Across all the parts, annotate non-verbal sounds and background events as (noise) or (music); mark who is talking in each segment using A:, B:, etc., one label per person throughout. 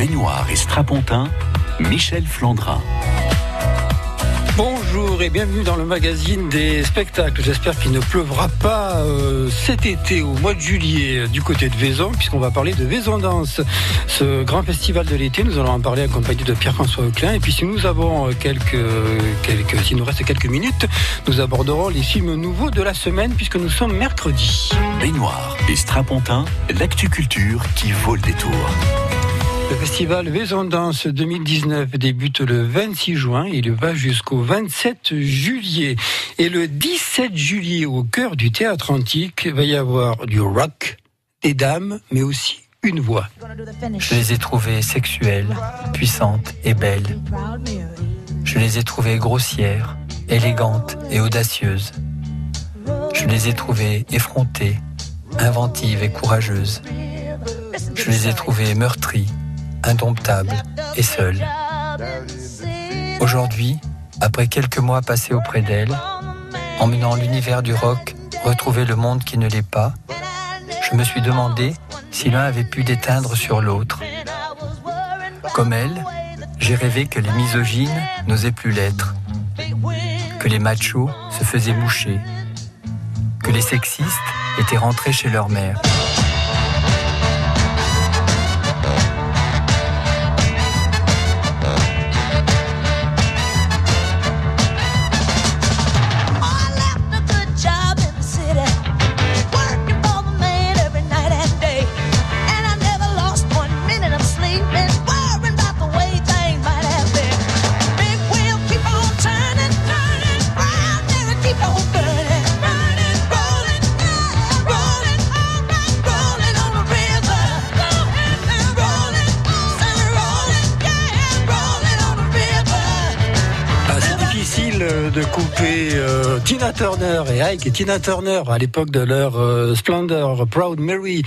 A: baignoire et strapontin, Michel Flandrin.
B: Bonjour et bienvenue dans le magazine des spectacles. J'espère qu'il ne pleuvra pas euh, cet été au mois de juillet du côté de Vaison, puisqu'on va parler de Vaison Danse, ce grand festival de l'été. Nous allons en parler accompagné de Pierre-François Auclin. Et puis si nous avons quelques, quelques, s'il nous reste quelques minutes, nous aborderons les films nouveaux de la semaine, puisque nous sommes mercredi.
A: Baignoire et strapontin, l'actu culture qui vaut le détour.
B: Le festival Vaison Danse 2019 débute le 26 juin il va jusqu'au 27 juillet. Et le 17 juillet, au cœur du théâtre antique, va y avoir du rock, des dames, mais aussi une voix.
C: Je les ai trouvées sexuelles, puissantes et belles. Je les ai trouvées grossières, élégantes et audacieuses. Je les ai trouvées effrontées, inventives et courageuses. Je les ai trouvées meurtries, indomptable et seule. Aujourd'hui, après quelques mois passés auprès d'elle, emmenant l'univers du rock retrouver le monde qui ne l'est pas, je me suis demandé si l'un avait pu déteindre sur l'autre. Comme elle, j'ai rêvé que les misogynes n'osaient plus l'être, que les machos se faisaient boucher, que les sexistes étaient rentrés chez leur mère.
B: De couper euh, Tina Turner et Ike et Tina Turner à l'époque de leur euh, splendeur Proud Mary,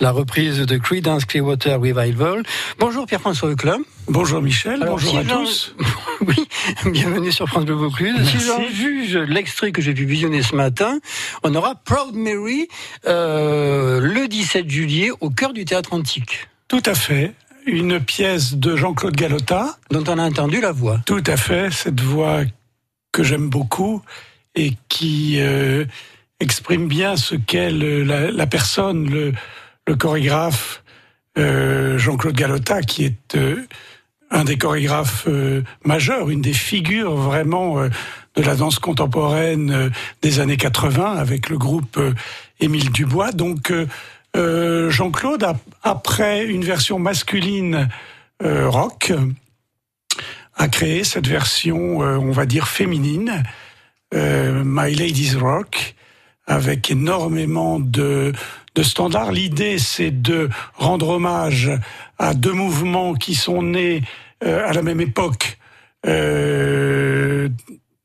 B: la reprise de Creedence Clearwater Revival. Bonjour Pierre-François Leclerc.
D: Bonjour Michel, bonjour à tous. (laughs)
B: oui, bienvenue sur France Bleu Vaucluse. Si j'en juge l'extrait que j'ai pu visionner ce matin, on aura Proud Mary euh, le 17 juillet au cœur du théâtre antique.
D: Tout à fait. Une pièce de Jean-Claude Galota.
B: Dont on a entendu la voix.
D: Tout à fait. Cette voix que j'aime beaucoup et qui euh, exprime bien ce qu'est la, personne, le, chorégraphe euh, Jean-Claude Galota, qui est euh, un des chorégraphes majeurs, une des figures vraiment de la danse contemporaine des années 80 avec le groupe Émile Dubois. Donc Jean-Claude, après une version masculine rock, créé cette version, euh, on va dire, féminine, euh, My Ladies Rock, avec énormément de, de standards. L'idée, c'est de rendre hommage à deux mouvements qui sont nés euh, à la même époque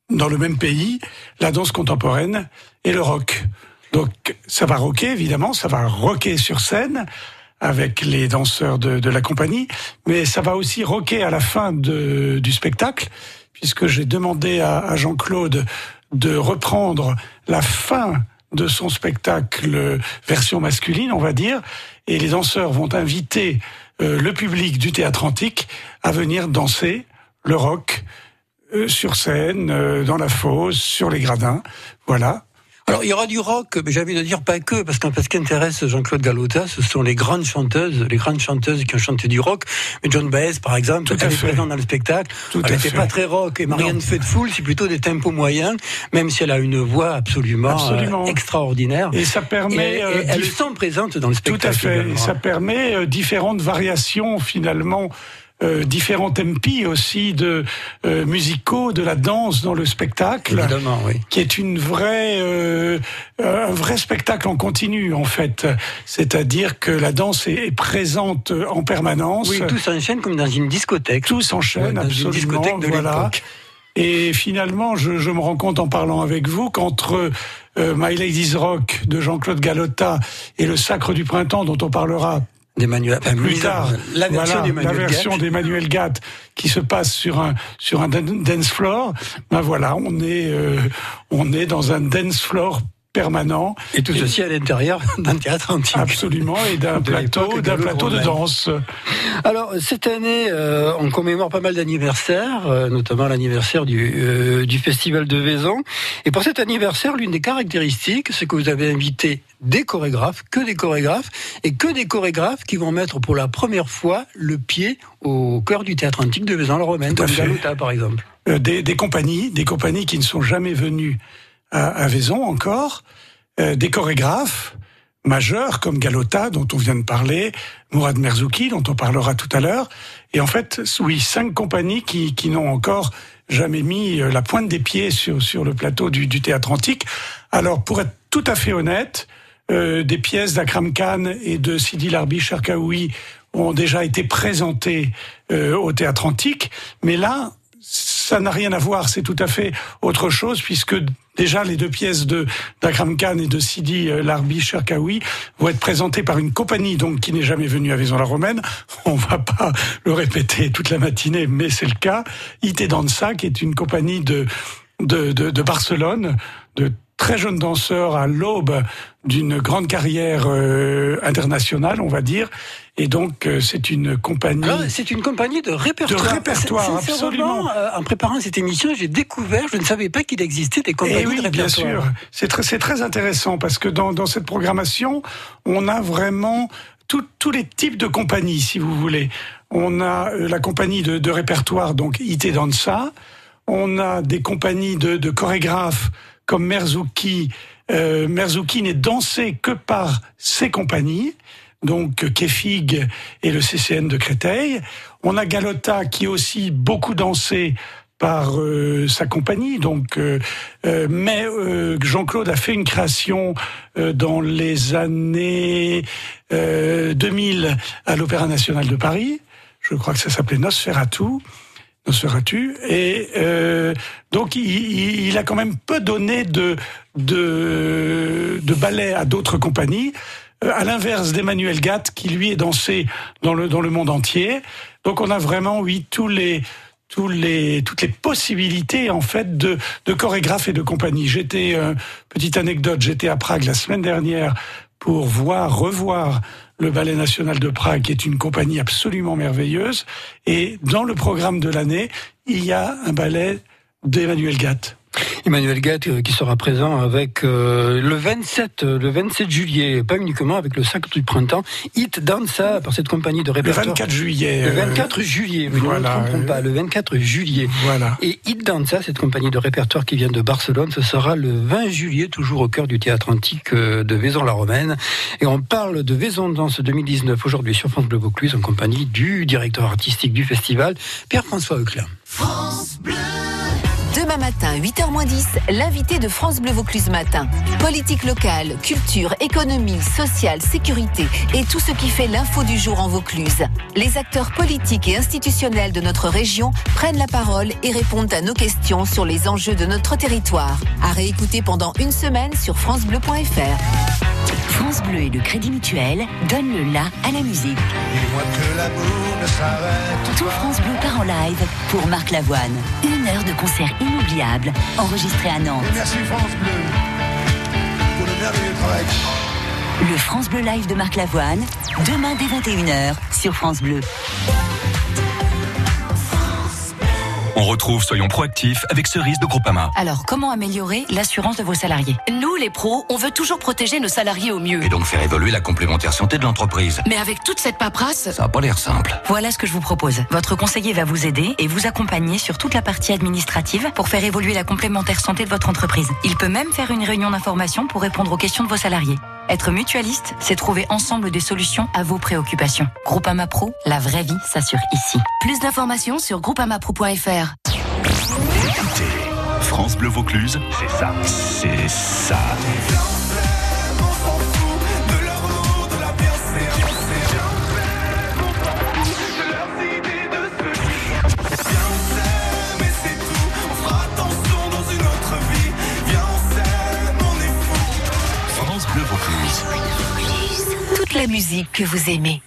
D: dans le même pays, la danse contemporaine et le rock. Donc ça va rocker, évidemment, ça va rocker sur scène, avec les danseurs de, de, la compagnie, mais ça va aussi rocker à la fin de, du spectacle, puisque j'ai demandé à, à Jean-Claude de reprendre la fin de son spectacle version masculine, on va dire, et les danseurs vont inviter euh, le public du théâtre antique à venir danser le rock euh, sur scène, euh, dans la fosse, sur les gradins, voilà.
B: Alors, il y aura du rock, mais j'ai envie de dire pas que, parce qu'en ce qui intéresse Jean-Claude Galota, ce sont les grandes chanteuses, les grandes chanteuses qui ont chanté du rock. Mais John Baez, par exemple, Tout elle est présente dans le spectacle. Tout elle n'était pas très rock. Et Marianne Faithfull, c'est plutôt des tempos moyens, même si elle a une voix absolument, absolument. Euh, extraordinaire.
D: Et ça permet...
B: Et, euh, elles sont présentes dans le spectacle.
D: Tout à fait. Et ça permet euh, différentes variations, finalement, euh, différents tempi aussi de euh, musicaux, de la danse dans le spectacle,
B: oui.
D: qui est une vraie, euh, un vrai spectacle en continu en fait. C'est-à-dire que la danse est, est, présente en permanence.
B: Oui, tout s'enchaîne comme dans une discothèque.
D: Tout s'enchaîne ouais, absolument. Une discothèque de voilà. Et finalement, je, je, me rends compte en parlant avec vous qu'entre euh, My Lady's Rock de Jean-Claude Galota et le Sacre du Printemps dont on parlera
B: d'Emmanuel
D: plus tard
B: la version
D: voilà, la version d'Emmanuel Gatt qui se passe sur un sur un dance floor. Ben voilà on est euh, on est dans un dance floor permanent.
B: Et tout ceci à l'intérieur (laughs) d'un théâtre antique.
D: Absolument, et d'un plateau, d'un plateau de danse.
B: Alors cette année, euh, on commémore pas mal d'anniversaires, euh, notamment l'anniversaire du, euh, du festival de Vaison. Et pour cet anniversaire, l'une des caractéristiques, c'est que vous avez invité des chorégraphes, que des chorégraphes, et que des chorégraphes qui vont mettre pour la première fois le pied au cœur du théâtre antique de Vaison-la-Romaine, comme Galuta par exemple.
D: des, des compagnies, des compagnies qui ne sont jamais venues à, Vaison encore, euh, des chorégraphes majeurs comme Galota, dont on vient de parler, Mourad Merzouki, dont on parlera tout à l'heure, et en fait, oui, cinq compagnies qui, qui n'ont encore jamais mis euh, la pointe des pieds sur, sur le plateau du, du théâtre antique. Alors, pour être tout à fait honnête, euh, des pièces d'Akram Khan et de Sidi Larbi Sharkaoui ont déjà été présentées euh, au théâtre antique, mais là, ça n'a rien à voir, c'est tout à fait autre chose, puisque déjà les deux pièces de d'Akram Khan et de Sidi euh, Larbi Cherkaoui vont être présentées par une compagnie donc qui n'est jamais venue à Vaison-la-Romaine. (laughs) On va pas le répéter toute la matinée, mais c'est le cas. IT Dansa, qui est une compagnie de de, de, de Barcelone, de très jeune danseur à l'aube d'une grande carrière euh, internationale, on va dire. Et donc, euh, c'est une compagnie.
B: C'est une compagnie de répertoire.
D: De répertoire, absolument.
B: Euh, en préparant cette émission, j'ai découvert, je ne savais pas qu'il existait des compagnies
D: Et oui,
B: de répertoire.
D: Bien sûr, c'est très, très intéressant parce que dans, dans cette programmation, on a vraiment tous les types de compagnies, si vous voulez. On a la compagnie de, de répertoire, donc IT Dansa. On a des compagnies de, de chorégraphes comme Merzouki, euh, Merzouki n'est dansé que par ses compagnies, donc Kefig et le CCN de Créteil. On a Galota qui est aussi beaucoup dansé par euh, sa compagnie. Donc, euh, euh mais euh, Jean-Claude a fait une création dans les années 2000 à l'Opéra national de Paris. Je crois que ça s'appelait Nosferatu tu Et euh, donc, il, il, a quand même peu donné de, de, de ballet à d'autres compagnies, euh, à l'inverse d'Emmanuel Gatt, qui lui est dansé dans le, dans le monde entier. Donc, on a vraiment, oui, tous les, tous les, toutes les possibilités en fait de, de chorégraphes et de compagnie. J'étais, euh, petite anecdote, j'étais à Prague la semaine dernière pour voir, revoir le Ballet National de Prague, est une compagnie absolument merveilleuse. Et dans le programme de l'année, il y a un ballet d'Emmanuel Gatt.
B: Emmanuel Gatt euh, qui sera présent avec euh, le 27 euh, le 27 juillet, pas uniquement avec le 5 du printemps, Hit Dansa par cette compagnie de répertoire.
D: Le 24 juillet.
B: Le 24 juillet, vous ne trompons pas, le 24 juillet.
D: Voilà.
B: Et Hit Dansa, cette compagnie de répertoire qui vient de Barcelone, ce sera le 20 juillet, toujours au cœur du théâtre antique de Vaison-la-Romaine. Et on parle de Vaison Danse 2019 aujourd'hui sur France Bleu Vaucluse en compagnie du directeur artistique du festival, Pierre-François Euclin.
E: France Bleu Demain matin, 8h10, l'invité de France Bleu Vaucluse Matin. Politique locale, culture, économie, sociale, sécurité et tout ce qui fait l'info du jour en Vaucluse. Les acteurs politiques et institutionnels de notre région prennent la parole et répondent à nos questions sur les enjeux de notre territoire. À réécouter pendant une semaine sur francebleu.fr.
F: France Bleu et le Crédit Mutuel donnent le la à la musique. Tout France Bleu part en live pour Marc Lavoine. Une heure de concert inoubliable, enregistré à Nantes.
G: merci France Bleu pour le merveilleux travail.
F: Le France Bleu Live de Marc Lavoine, demain dès 21h sur France Bleu.
A: On retrouve Soyons proactifs avec Cerise de Groupama.
H: Alors, comment améliorer l'assurance de vos salariés? Nous, les pros, on veut toujours protéger nos salariés au mieux.
I: Et donc faire évoluer la complémentaire santé de l'entreprise.
H: Mais avec toute cette paperasse...
I: Ça n'a pas l'air simple.
H: Voilà ce que je vous propose. Votre conseiller va vous aider et vous accompagner sur toute la partie administrative pour faire évoluer la complémentaire santé de votre entreprise. Il peut même faire une réunion d'information pour répondre aux questions de vos salariés. Être mutualiste, c'est trouver ensemble des solutions à vos préoccupations. Groupama Pro, la vraie vie s'assure ici. Plus d'informations sur groupamapro.fr.
A: France Bleu Vaucluse, c'est ça, c'est ça.
F: La musique que vous aimez.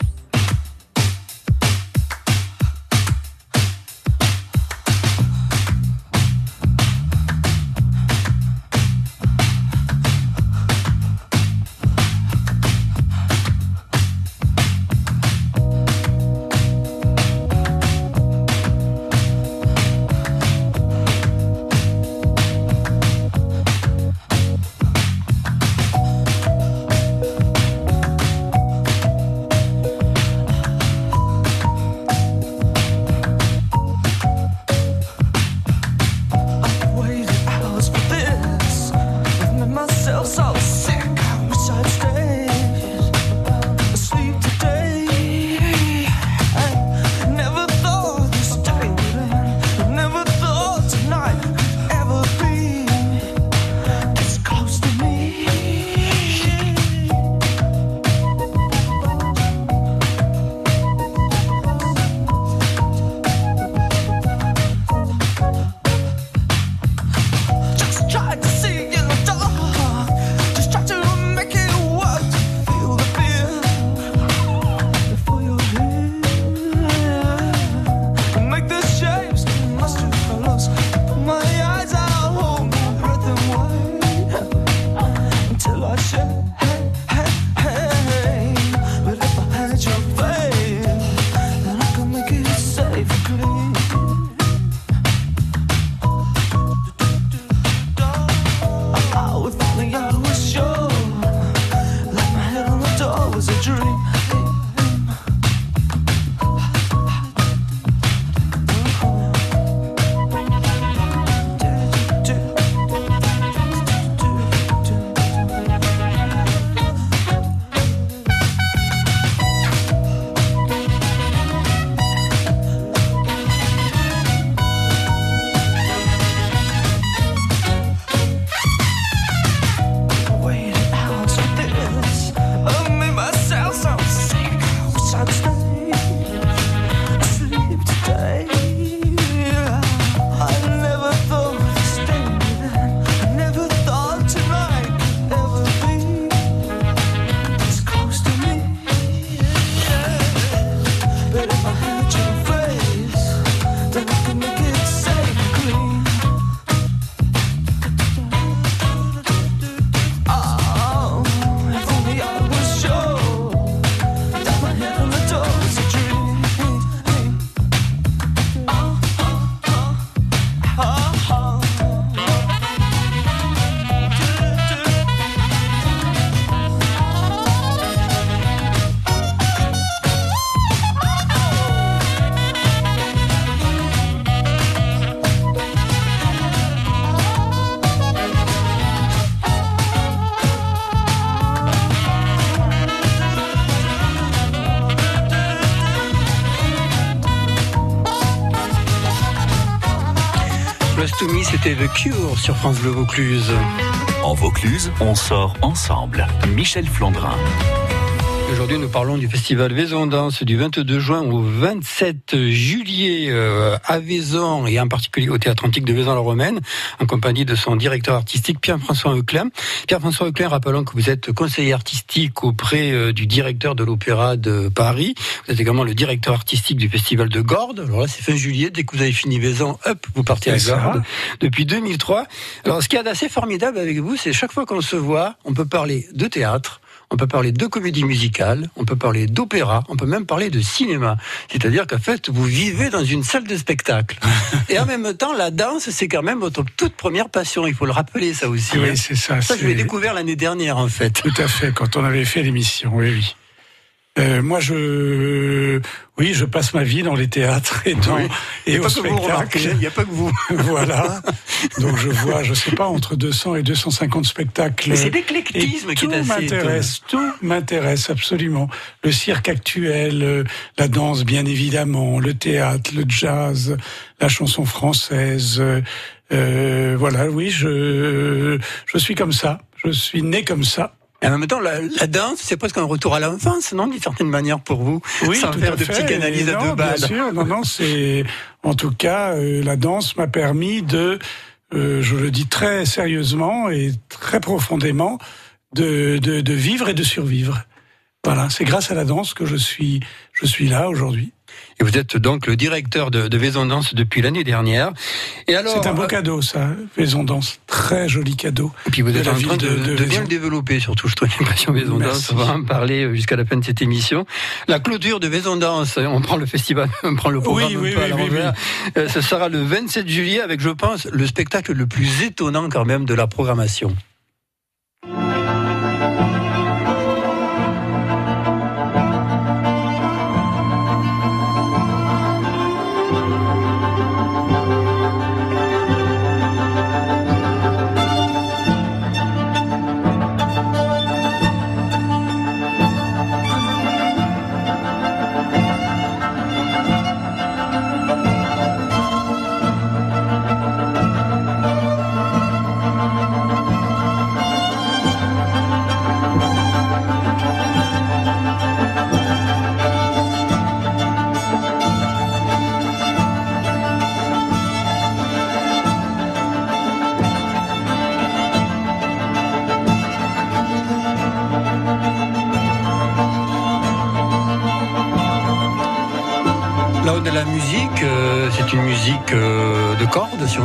B: The Cure sur France Bleu Vaucluse.
A: En Vaucluse, on sort ensemble. Michel Flandrin.
B: Aujourd'hui, nous parlons du festival Vaison Danse du 22 juin au 27 juillet euh, à Vaison et en particulier au Théâtre Antique de Vaison-la-Romaine, en compagnie de son directeur artistique Pierre-François Euclin. Pierre-François Euclin, rappelons que vous êtes conseiller artistique auprès euh, du directeur de l'Opéra de Paris. Vous êtes également le directeur artistique du festival de Gordes. Alors là, c'est fin juillet. Dès que vous avez fini Vaison, hop, vous partez à Gordes depuis 2003. Alors, ce qui est assez formidable avec vous, c'est chaque fois qu'on se voit, on peut parler de théâtre, on peut parler de comédie musicale, on peut parler d'opéra, on peut même parler de cinéma. C'est-à-dire qu'en fait, vous vivez dans une salle de spectacle. (laughs) Et en même temps, la danse, c'est quand même votre toute première passion. Il faut le rappeler, ça aussi.
D: Oui, hein. c'est ça.
B: Ça, je l'ai découvert l'année dernière, en fait.
D: Tout à fait, quand on avait fait l'émission, oui, oui. Euh, moi, je, oui, je passe ma vie dans les théâtres et dans et au spectacle.
B: Il n'y a pas que vous. (laughs)
D: voilà. (laughs) Donc je vois, je sais pas, entre 200 et 250 spectacles.
B: C'est l'éclectisme qui
D: m'intéresse, tout m'intéresse absolument. Le cirque actuel, euh, la danse bien évidemment, le théâtre, le jazz, la chanson française. Euh, voilà, oui, je je suis comme ça. Je suis né comme ça.
B: Et en même temps, la, danse, c'est presque un retour à l'enfance, non, d'une certaine manière pour vous
D: Oui,
B: sans
D: tout
B: faire
D: à
B: de
D: fait.
B: psychanalyse à deux balles.
D: Bien sûr, non, non, c'est en tout cas euh, la danse m'a permis de, euh, je le dis très sérieusement et très profondément, de, de, de vivre et de survivre. Voilà, c'est grâce à la danse que je suis, je suis là aujourd'hui.
B: Et vous êtes donc le directeur de, de Vaison Danse depuis l'année dernière. Et alors,
D: c'est un beau cadeau, ça, Vaison Danse. Très joli cadeau.
B: Et puis vous êtes en train de, de, de bien le développer, surtout, je trouve l'impression Vaison Danse. On va en parler jusqu'à la fin de cette émission. La clôture de Vaison Danse, on prend le festival, (laughs) on prend le programme
D: oui, oui, oui,
B: l'envers. Euh, ce sera le 27 juillet avec, je pense, le spectacle le plus étonnant quand même de la programmation.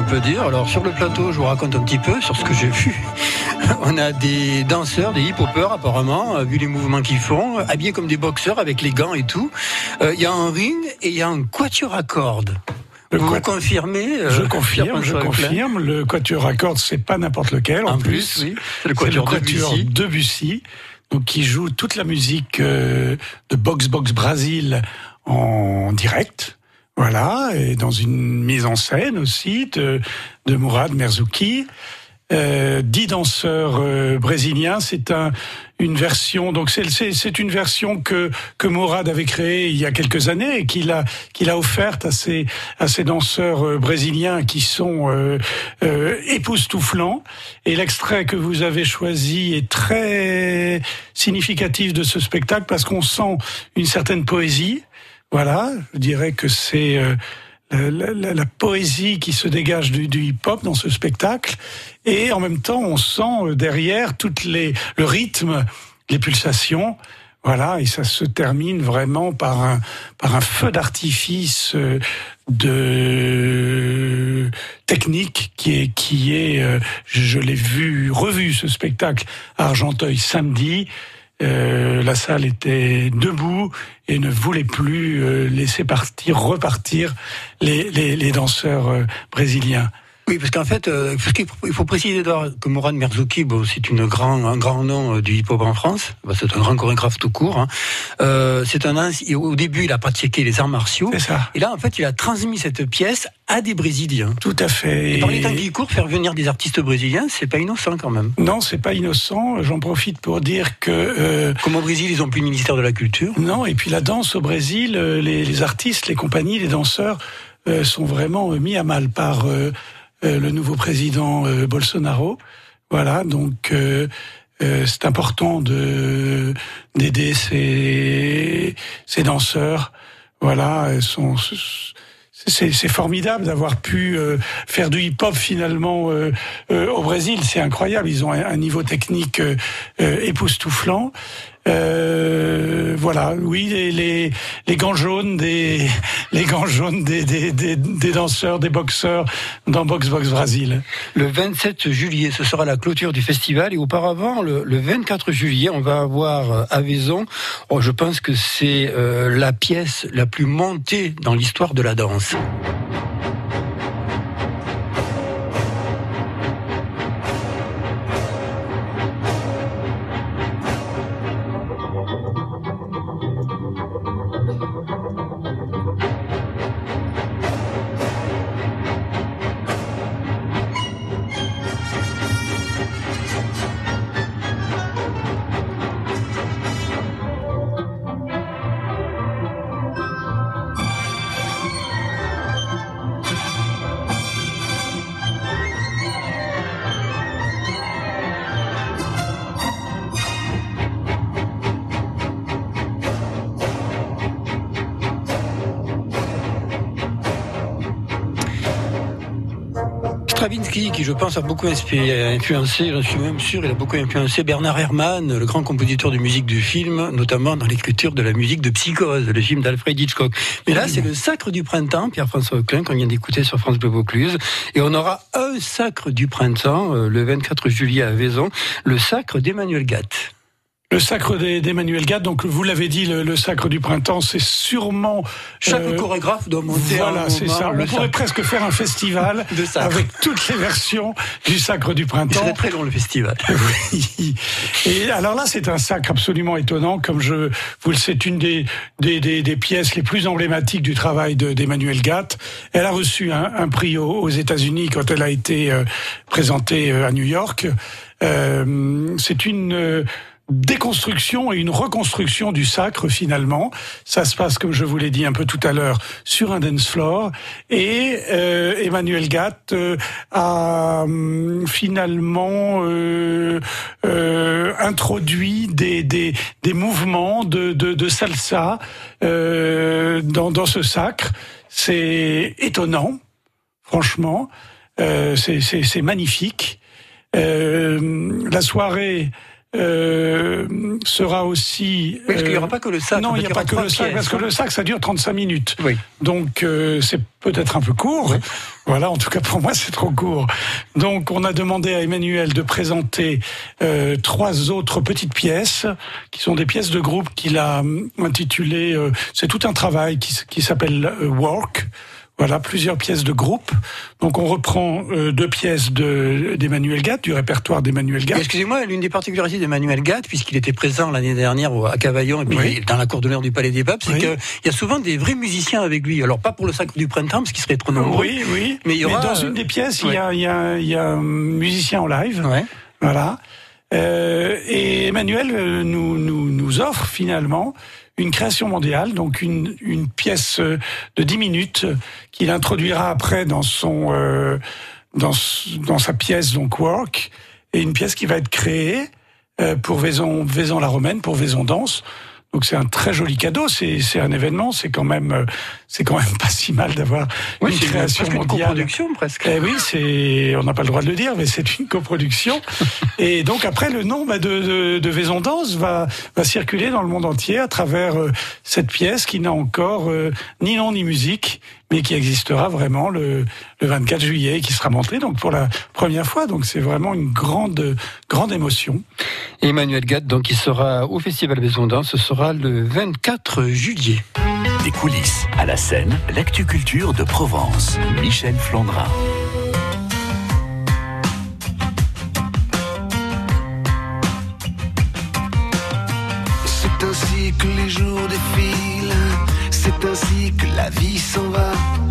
B: Peut dire. Alors, sur le plateau, je vous raconte un petit peu sur ce que j'ai vu. (laughs) On a des danseurs, des hip-hoppers, apparemment, euh, vu les mouvements qu'ils font, habillés comme des boxeurs avec les gants et tout. Euh, Il y a un ring et il y a un quatuor à cordes. Vous confirmez euh,
D: Je confirme, je confirme. Le quatuor à cordes, c'est pas n'importe lequel. En,
B: En plus, oui. C'est le
D: C'est le
B: quatuor de
D: quatuor
B: Debussy.
D: Debussy, donc qui joue toute la musique euh, de Box Box Brasil en direct. Voilà, et dans une mise en scène aussi de, de Mourad Merzouki. Euh, dix danseurs euh, brésiliens, c'est un, une version. Donc c'est une version que que Mourad avait créée il y a quelques années et qu'il a qu'il a offerte à ses à ses danseurs euh, brésiliens qui sont euh, époustouflants. Et l'extrait que vous avez choisi est très significatif de ce spectacle parce qu'on sent une certaine poésie. Voilà, je dirais que c'est euh, la, la- la poésie qui se dégage du, du hip-hop dans ce spectacle, et en même temps on sent euh, derrière toutes les le rythme, les pulsations. Voilà, et ça se termine vraiment par un, par un feu d'artifice euh, de technique qui est, qui est euh, je l'ai vu, revu ce spectacle à Argenteuil samedi. Euh, la salle était debout et ne voulait plus euh, laisser partir, repartir les, danseurs euh, brésiliens.
B: Oui, parce qu'en fait, euh, parce qu'il faut- il faut préciser que Moran Merzouki, bon, c'est une grand, un grand nom euh, du hip-hop en France. Bah, c'est un grand chorégraphe tout court. Hein. Euh, c'est un au début, il a pratiqué les arts martiaux.
D: Ça.
B: Et là, en fait, il a transmis cette pièce à des Brésiliens.
D: Tout à fait.
B: Et par les temps qui courent, faire venir des artistes brésiliens, c'est pas innocent quand même.
D: Non, c'est pas innocent. J'en profite pour dire que euh,
B: Comme au Brésil, ils ont plus le ministère de la Culture.
D: non. Et puis la danse au Brésil, les, les artistes, les compagnies, les danseurs sont vraiment mis à mal par le nouveau président euh, Bolsonaro. Voilà, donc euh, euh, c'est important de d'aider ces ces danseurs. Voilà, sont c'est formidable d'avoir pu euh, faire du hip-hop finalement euh, euh, au Brésil. C'est incroyable. Ils ont un, un niveau technique euh, euh, époustouflant. Euh, voilà, oui, les, les, les gants jaunes des (laughs) les gants jaunes des, des, des, danseurs, des boxeurs dans Box Box Brésil.
B: Le 27 juillet, ce sera la clôture du festival. Et auparavant, le, le 24 juillet, on va avoir euh, à oh, je pense que c'est euh, la pièce la plus montée dans l'histoire de la danse. Qui je pense a beaucoup inspiré, influencé, j'en suis même sûr, il a beaucoup influencé Bernard Herrmann, le grand compositeur de musique du film, notamment dans l'écriture de la musique de Psychose, le film d'Alfred Hitchcock. Mais là, c'est le Sacre du printemps, Pierre-François Auclin, qu'on vient d'écouter sur France Bleu Vaucluse, et on aura un Sacre du printemps, euh, le 24 juillet à Vaison, le Sacre d'Emmanuel Gatt.
D: Le sacre d'Emmanuel Gatt, donc vous l'avez dit, le, le sacre du printemps, c'est sûrement
B: Chaque
D: euh,
B: chorégraphe doit monter
D: Voilà, c'est ça. On pourrait presque faire un festival (laughs)
B: De
D: avec toutes les versions du sacre du printemps.
B: serait très long le festival. (laughs)
D: Oui. Et alors là, c'est un sacre absolument étonnant. Comme je vous le sais, c'est une des, des, des, des pièces les plus emblématiques du travail de- d'Emmanuel Gatt. Elle a reçu un, un prix aux, aux États-Unis quand elle a été euh, présentée euh, à New York. Euh, c'est une déconstruction et une reconstruction du sacre finalement. Ça se passe, comme je vous l'ai dit un peu tout à l'heure, sur un dance floor. Et euh, Emmanuel Gatt euh, a hum, finalement euh, euh, introduit des, des, des mouvements de, de, de salsa euh, dans, dans ce sacre. C'est étonnant, franchement. Euh, c'est- magnifique. La soirée euh, sera aussi.
B: Oui, parce qu'il n'y aura
D: euh,
B: pas que le sacre.
D: non, il n'y a pas
B: aura
D: que le sac,
B: pièces,
D: parce que
B: hein.
D: le sac, ça dure 35 minutes.
B: Oui.
D: Donc, euh, c'est peut-être un peu court. Voilà, en tout cas, pour moi, c'est trop court. Donc, on a demandé à Emmanuel de présenter euh, trois autres petites pièces, qui sont des pièces de groupe qu'il a hum, intitulées... euh, c'est tout un travail qui, s'appelle Work. Voilà, plusieurs pièces de groupe. Donc, on reprend euh, deux pièces de- d'Emmanuel Gatt, du répertoire d'Emmanuel Gatt.
B: Excusez-moi, l'une des particularités d'Emmanuel Gatt, puisqu'il était présent l'année dernière à Cavaillon et puis
D: Oui.
B: dans la cour d'honneur du Palais des Papes, c'est
D: Oui.
B: qu'il y a souvent des vrais musiciens avec lui. Alors pas pour le sacre du printemps, parce qu'il serait trop nombreux.
D: Oui, oui.
B: Mais il y aura,
D: dans
B: euh,
D: une des pièces,
B: ouais.
D: il, y a, y a, y a un musicien en live.
B: Ouais.
D: Voilà. Euh, et Emmanuel euh, nous, nous, nous offre finalement une création mondiale, donc une, une pièce euh, de 10 minutes euh, qu'il introduira après dans son euh, dans, dans sa pièce donc Work, et une pièce qui va être créée euh, pour Vaison, Vaison la Romaine, pour Vaison Danse. Donc c'est un très joli cadeau, c'est c'est un événement, c'est quand même euh, c'est quand même (laughs) pas si mal d'avoir
B: Oui,
D: une création
B: une
D: mondiale.
B: coproduction presque.
D: Eh oui, c'est, on n'a pas le droit de le dire, mais c'est une coproduction. (laughs) Et donc après, le nom bah, de, de, de Vaison Danse va, va circuler dans le monde entier à travers euh, cette pièce qui n'a encore euh, ni nom ni musique, mais qui existera vraiment le, le 24 juillet et qui sera montrée donc pour la première fois. Donc c'est vraiment une grande, grande émotion.
B: Emmanuel Gatt, donc, il sera au Festival Maison Danse, ce sera le 24 juillet.
A: Des coulisses à la scène, l'actu culture de Provence. Michel Flandrin.
G: C'est ainsi que les jours défilent, la vie s'en va.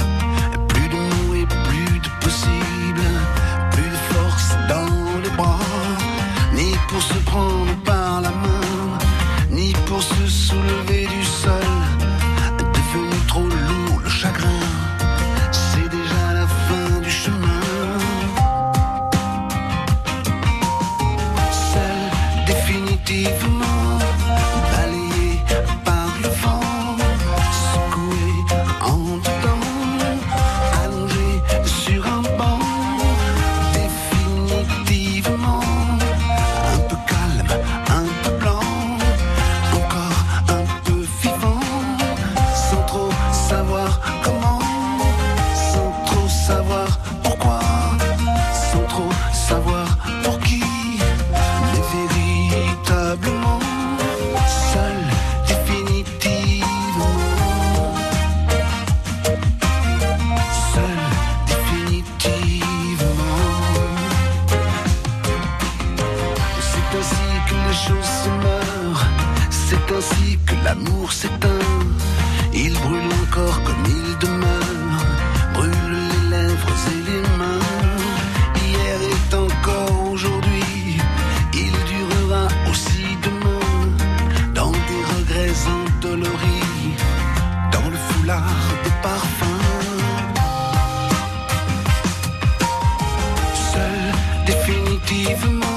B: even more.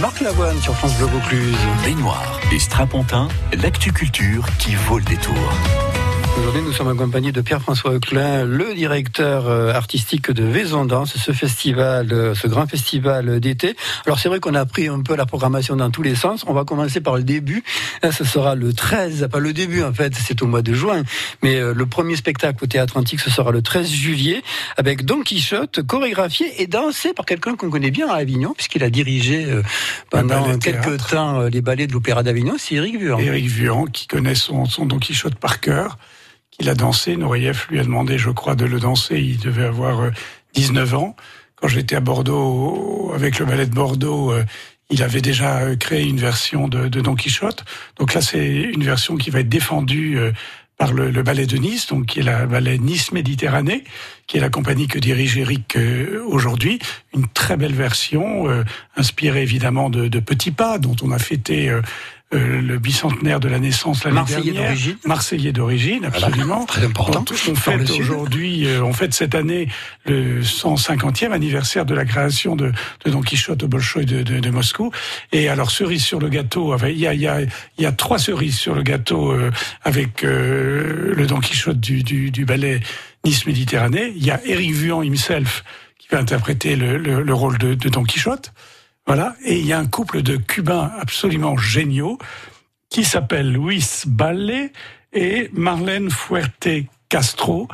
B: Marc Lavoine sur France Bleu Vaucluse.
A: Baignoire et Strapontin, l'actu culture qui vaut le détour.
B: Aujourd'hui, nous sommes accompagnés de Pierre-François Euclin, le directeur euh, artistique de Vaison Danse, ce festival, euh, ce grand festival d'été. Alors, c'est vrai qu'on a pris un peu la programmation dans tous les sens. On va commencer par le début. Ce sera le 13, pas le début, en fait, c'est au mois de juin. Mais euh, le premier spectacle au Théâtre Antique, ce sera le 13 juillet, avec Don Quichotte, chorégraphié et dansé par quelqu'un qu'on connaît bien à Avignon, puisqu'il a dirigé pendant quelques temps les ballets de l'Opéra d'Avignon, c'est Éric Vuan.
D: Éric Vuan, qui connaît son, son Don Quichotte par cœur, qu'il a dansé. Nourieff lui a demandé, je crois, de le danser. Il devait avoir euh, 19 ans. Quand j'étais à Bordeaux, avec le ballet de Bordeaux, euh, il avait déjà euh, créé une version de, Don Quichotte. Donc là, c'est une version qui va être défendue euh, par le, le ballet de Nice, donc qui est la ballet Nice Méditerranée, qui est la compagnie que dirige Eric euh, aujourd'hui. Une très belle version, euh, inspirée évidemment de, de Petit Pas, dont on a fêté euh, euh, le bicentenaire de la naissance l'année
B: Marseillais
D: dernière.
B: d'origine.
D: Marseillais d'origine, absolument.
B: Très important.
D: On, fête aujourd'hui, euh, on fête cette année le 150e anniversaire de la création de, de Don Quichotte au Bolchoï de, de, de Moscou. Et alors cerise sur le gâteau, il y a, y a, y a trois cerises sur le gâteau euh, avec euh, le Don Quichotte du, du, du ballet Nice Méditerranée. Il y a Eric Vuan himself qui va interpréter le, le, le rôle de, de Don Quichotte. Voilà. Et il y a un couple de Cubains absolument géniaux qui s'appelle Luis Balle et Marlène Fuerte Castro.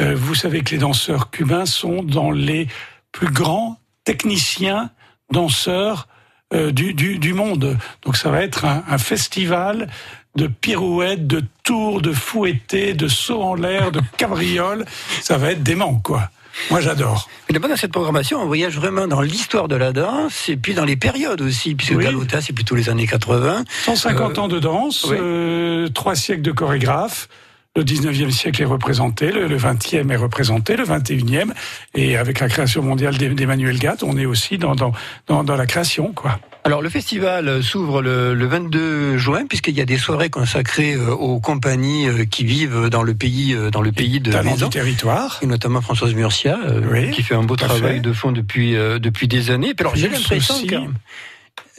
D: Euh, vous savez que les danseurs cubains sont dans les plus grands techniciens danseurs euh, du, du, monde. Donc ça va être un, un festival de pirouettes, de tours, de fouettés, de sauts en l'air, de cabrioles. Ça va être dément, quoi. Moi, j'adore.
B: Mais dans cette programmation, on voyage vraiment dans l'histoire de la danse et puis dans les périodes aussi, puisque
D: Oui.
B: Galota, c'est plutôt les années 80.
D: 150
B: Euh,
D: ans de danse,
B: oui.
D: euh, trois siècles de chorégraphes. Le 19e siècle est représenté, le, le 20e est représenté, le 21e, et avec la création mondiale d'E- d'Emmanuel Gatt, on est aussi dans, dans, dans, dans la création, quoi.
B: Alors le festival s'ouvre le, le 22 juin puisqu'il y a des soirées consacrées euh, aux compagnies euh, qui vivent dans le pays euh, dans le pays de Maison.
D: du territoire.
B: Et notamment Françoise Murcia, euh,
D: Oui,
B: qui fait un beau travail
D: fait.
B: de fond depuis euh, depuis des années. Et puis alors j'ai l'impression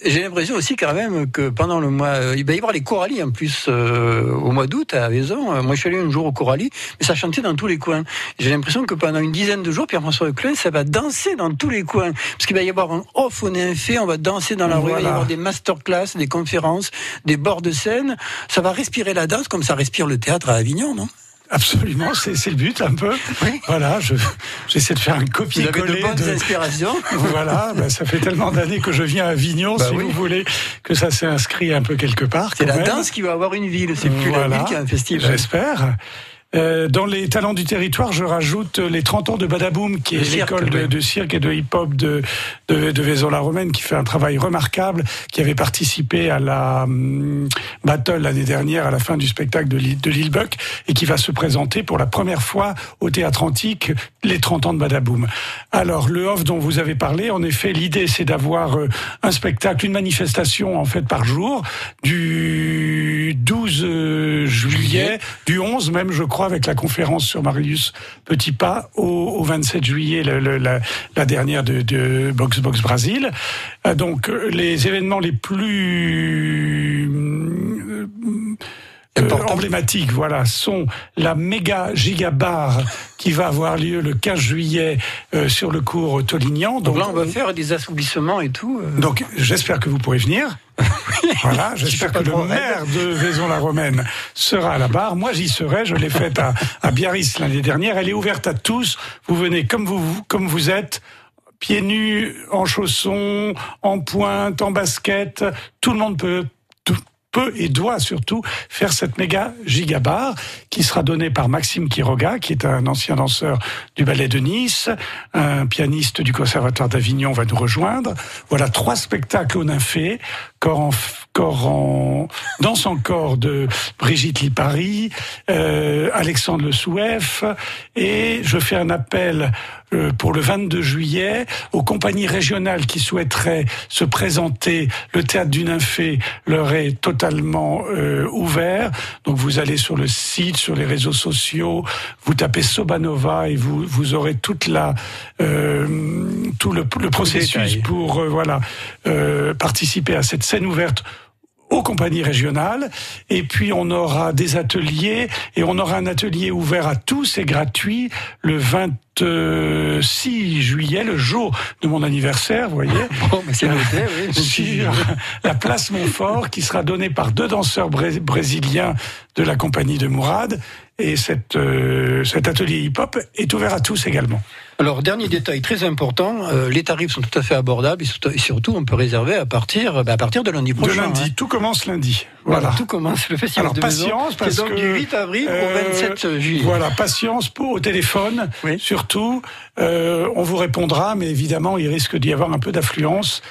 B: j'ai l'impression aussi quand même que pendant le mois, euh, il va y avoir les choralies en plus euh, au mois d'août à Vaison. Euh, Moi, je suis allé un jour au choralie, mais ça chantait dans tous les coins. J'ai l'impression que pendant une dizaine de jours, Pierre-François Leclerc, ça va danser dans tous les coins, parce qu'il va y avoir un off au nymphéa, on va danser dans la rue, il va y avoir des masterclass, des conférences, des bords de scène. Ça va respirer la danse comme ça respire le théâtre à Avignon, non?
D: Absolument, c'est c'est le but un peu.
B: Oui.
D: Voilà, je- j'essaie de faire un copier-coller.
B: de bonnes
D: de-
B: inspirations. (laughs)
D: Voilà, ben, ça fait tellement d'années que je viens à Avignon,
B: Bah
D: si
B: oui.
D: vous voulez, que ça s'est inscrit un peu quelque part.
B: C'est la
D: même.
B: danse qui va avoir une ville, c'est plus la ville qui a un festival.
D: J'espère. Euh, dans les talents du territoire, je rajoute les 30 ans de Badaboum, qui est l'école de, de cirque et de hip-hop de, de, de Vaison-la-Romaine, qui fait un travail remarquable, qui avait participé à la hum, battle l'année dernière, à la fin du spectacle de Lille- de Lillebuck, et qui va se présenter pour la première fois au Théâtre Antique, les 30 ans de Badaboum. Alors, le off dont vous avez parlé, en effet, l'idée, c'est d'avoir euh, un spectacle, une manifestation, en fait, par jour, du 12 euh, juillet, du 11 même, je crois, avec la conférence sur Marius Petitpas, au, au 27 juillet, le- le- la, la dernière de, de Box Box Brasil. Euh, Donc, euh, les événements les plus. Emblématiques, voilà, sont la méga gigabar qui va avoir lieu le 15 juillet euh, sur le cours Tolignan.
B: Donc là, on va faire des assouplissements et tout. euh.
D: donc, j'espère que vous pourrez venir. (laughs) Voilà, j'espère que le maire de Vaison-la-Romaine sera à la barre. Moi, j'y serai. Je l'ai faite à, à Biarritz l'année dernière. Elle est ouverte à tous. Vous venez comme vous, comme vous êtes, pieds nus, en chaussons, en pointe, en basket. Tout le monde peut, peut et doit surtout faire cette méga gigabar qui sera donnée par Maxime Quiroga, qui est un ancien danseur du ballet de Nice, un pianiste du conservatoire d'Avignon va nous rejoindre. Voilà trois spectacles au Nymphée, corps en, corps en danse en corps de Brigitte Lipari, euh, Alexandre Le Souef, et je fais un appel euh, pour le 22 juillet aux compagnies régionales qui souhaiteraient se présenter. Le théâtre du Nymphée leur est totalement euh, ouvert. Donc vous allez sur le site, sur les réseaux sociaux, vous tapez Sobanova et vous vous aurez toute la euh, tout le, le processus
B: détail.
D: pour euh, voilà euh, participer à cette scène ouverte aux compagnies régionales. Et puis on aura des ateliers et on aura un atelier ouvert à tous et gratuit le 26 juillet, le jour de mon anniversaire, vous voyez.
B: Bon, (laughs) mais c'est noté, oui. (laughs)
D: sur (laughs) la place Montfort qui sera donnée par deux danseurs bré- brésiliens de la compagnie de Mourad. Et cette, euh, cet atelier hip-hop est ouvert à tous également.
B: Alors, dernier détail très important, euh, les tarifs sont tout à fait abordables et surtout- et surtout, on peut réserver à partir, bah, à partir de lundi
D: De
B: prochain.
D: lundi,
B: hein.
D: tout commence lundi.
B: Voilà.
D: Voilà.
B: tout commence. Le festival
D: Alors
B: de Maison,
D: patience parce
B: c'est donc
D: que
B: du 8 avril
D: euh,
B: au 27 juillet.
D: Voilà, patience pour au téléphone.
B: Oui.
D: Surtout, euh, on vous répondra, mais évidemment, il risque d'y avoir un peu d'affluence.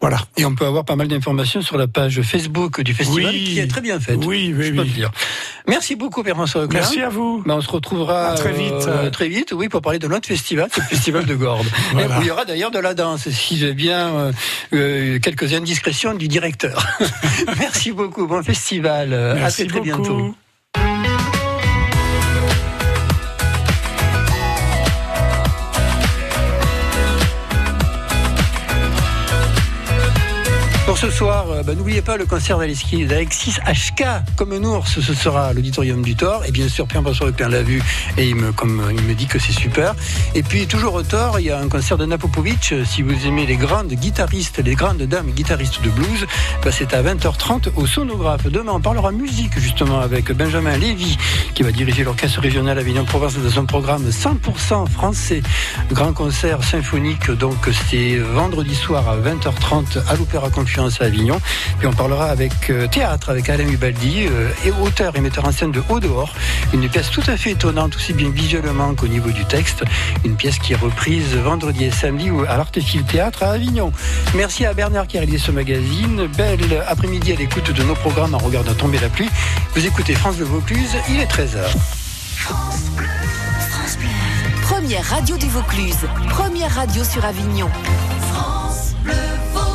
D: Voilà.
B: Et on peut avoir pas mal d'informations sur la page Facebook du festival
D: Oui.
B: qui est très bien faite.
D: Oui,
B: Je
D: oui,
B: peux
D: oui.
B: dire. Merci beaucoup, Pierre-François Leclerc.
D: Merci à vous.
B: Ben, on se retrouvera
D: À très vite.
B: euh, très vite, oui, pour parler de notre festival, c'est le festival de Gordes. (laughs)
D: Voilà.
B: Et où il y aura d'ailleurs de la danse, si j'ai bien euh, euh, quelques indiscrétions du directeur. (laughs) Merci beaucoup, bon festival.
D: Merci
B: à très, très
D: beaucoup.
B: bientôt. Ce soir, euh, bah, n'oubliez pas le concert d'Alexis HK comme un ours. Ce sera l'auditorium du Thor. Et bien sûr, Pierre-François Leclerc l'a vu et il me, comme, il me dit que c'est super. Et puis, toujours au Thor, il y a un concert de Napopovic. Si vous aimez les grandes guitaristes, les grandes dames guitaristes de blues, bah, c'est à 20h30 au sonographe. Demain, on parlera musique justement avec Benjamin Lévy qui va diriger l'orchestre régional Avignon-Provence dans un programme 100% français. Grand concert symphonique. Donc, c'est vendredi soir à 20h30 à l'Opéra Confiance À Avignon. Puis on parlera avec euh, théâtre, avec Alain Hubaldi, euh, et auteur et metteur en scène de Haut dehors. Une pièce tout à fait étonnante, aussi bien visuellement qu'au niveau du texte. Une pièce qui est reprise vendredi et samedi à l'Artefil Théâtre à Avignon. Merci à Bernard qui a réalisé ce magazine. Belle après-midi à l'écoute de nos programmes en regardant tomber la pluie. Vous écoutez France de Vaucluse, il est 13h.
E: Première radio du Vaucluse, première radio sur Avignon.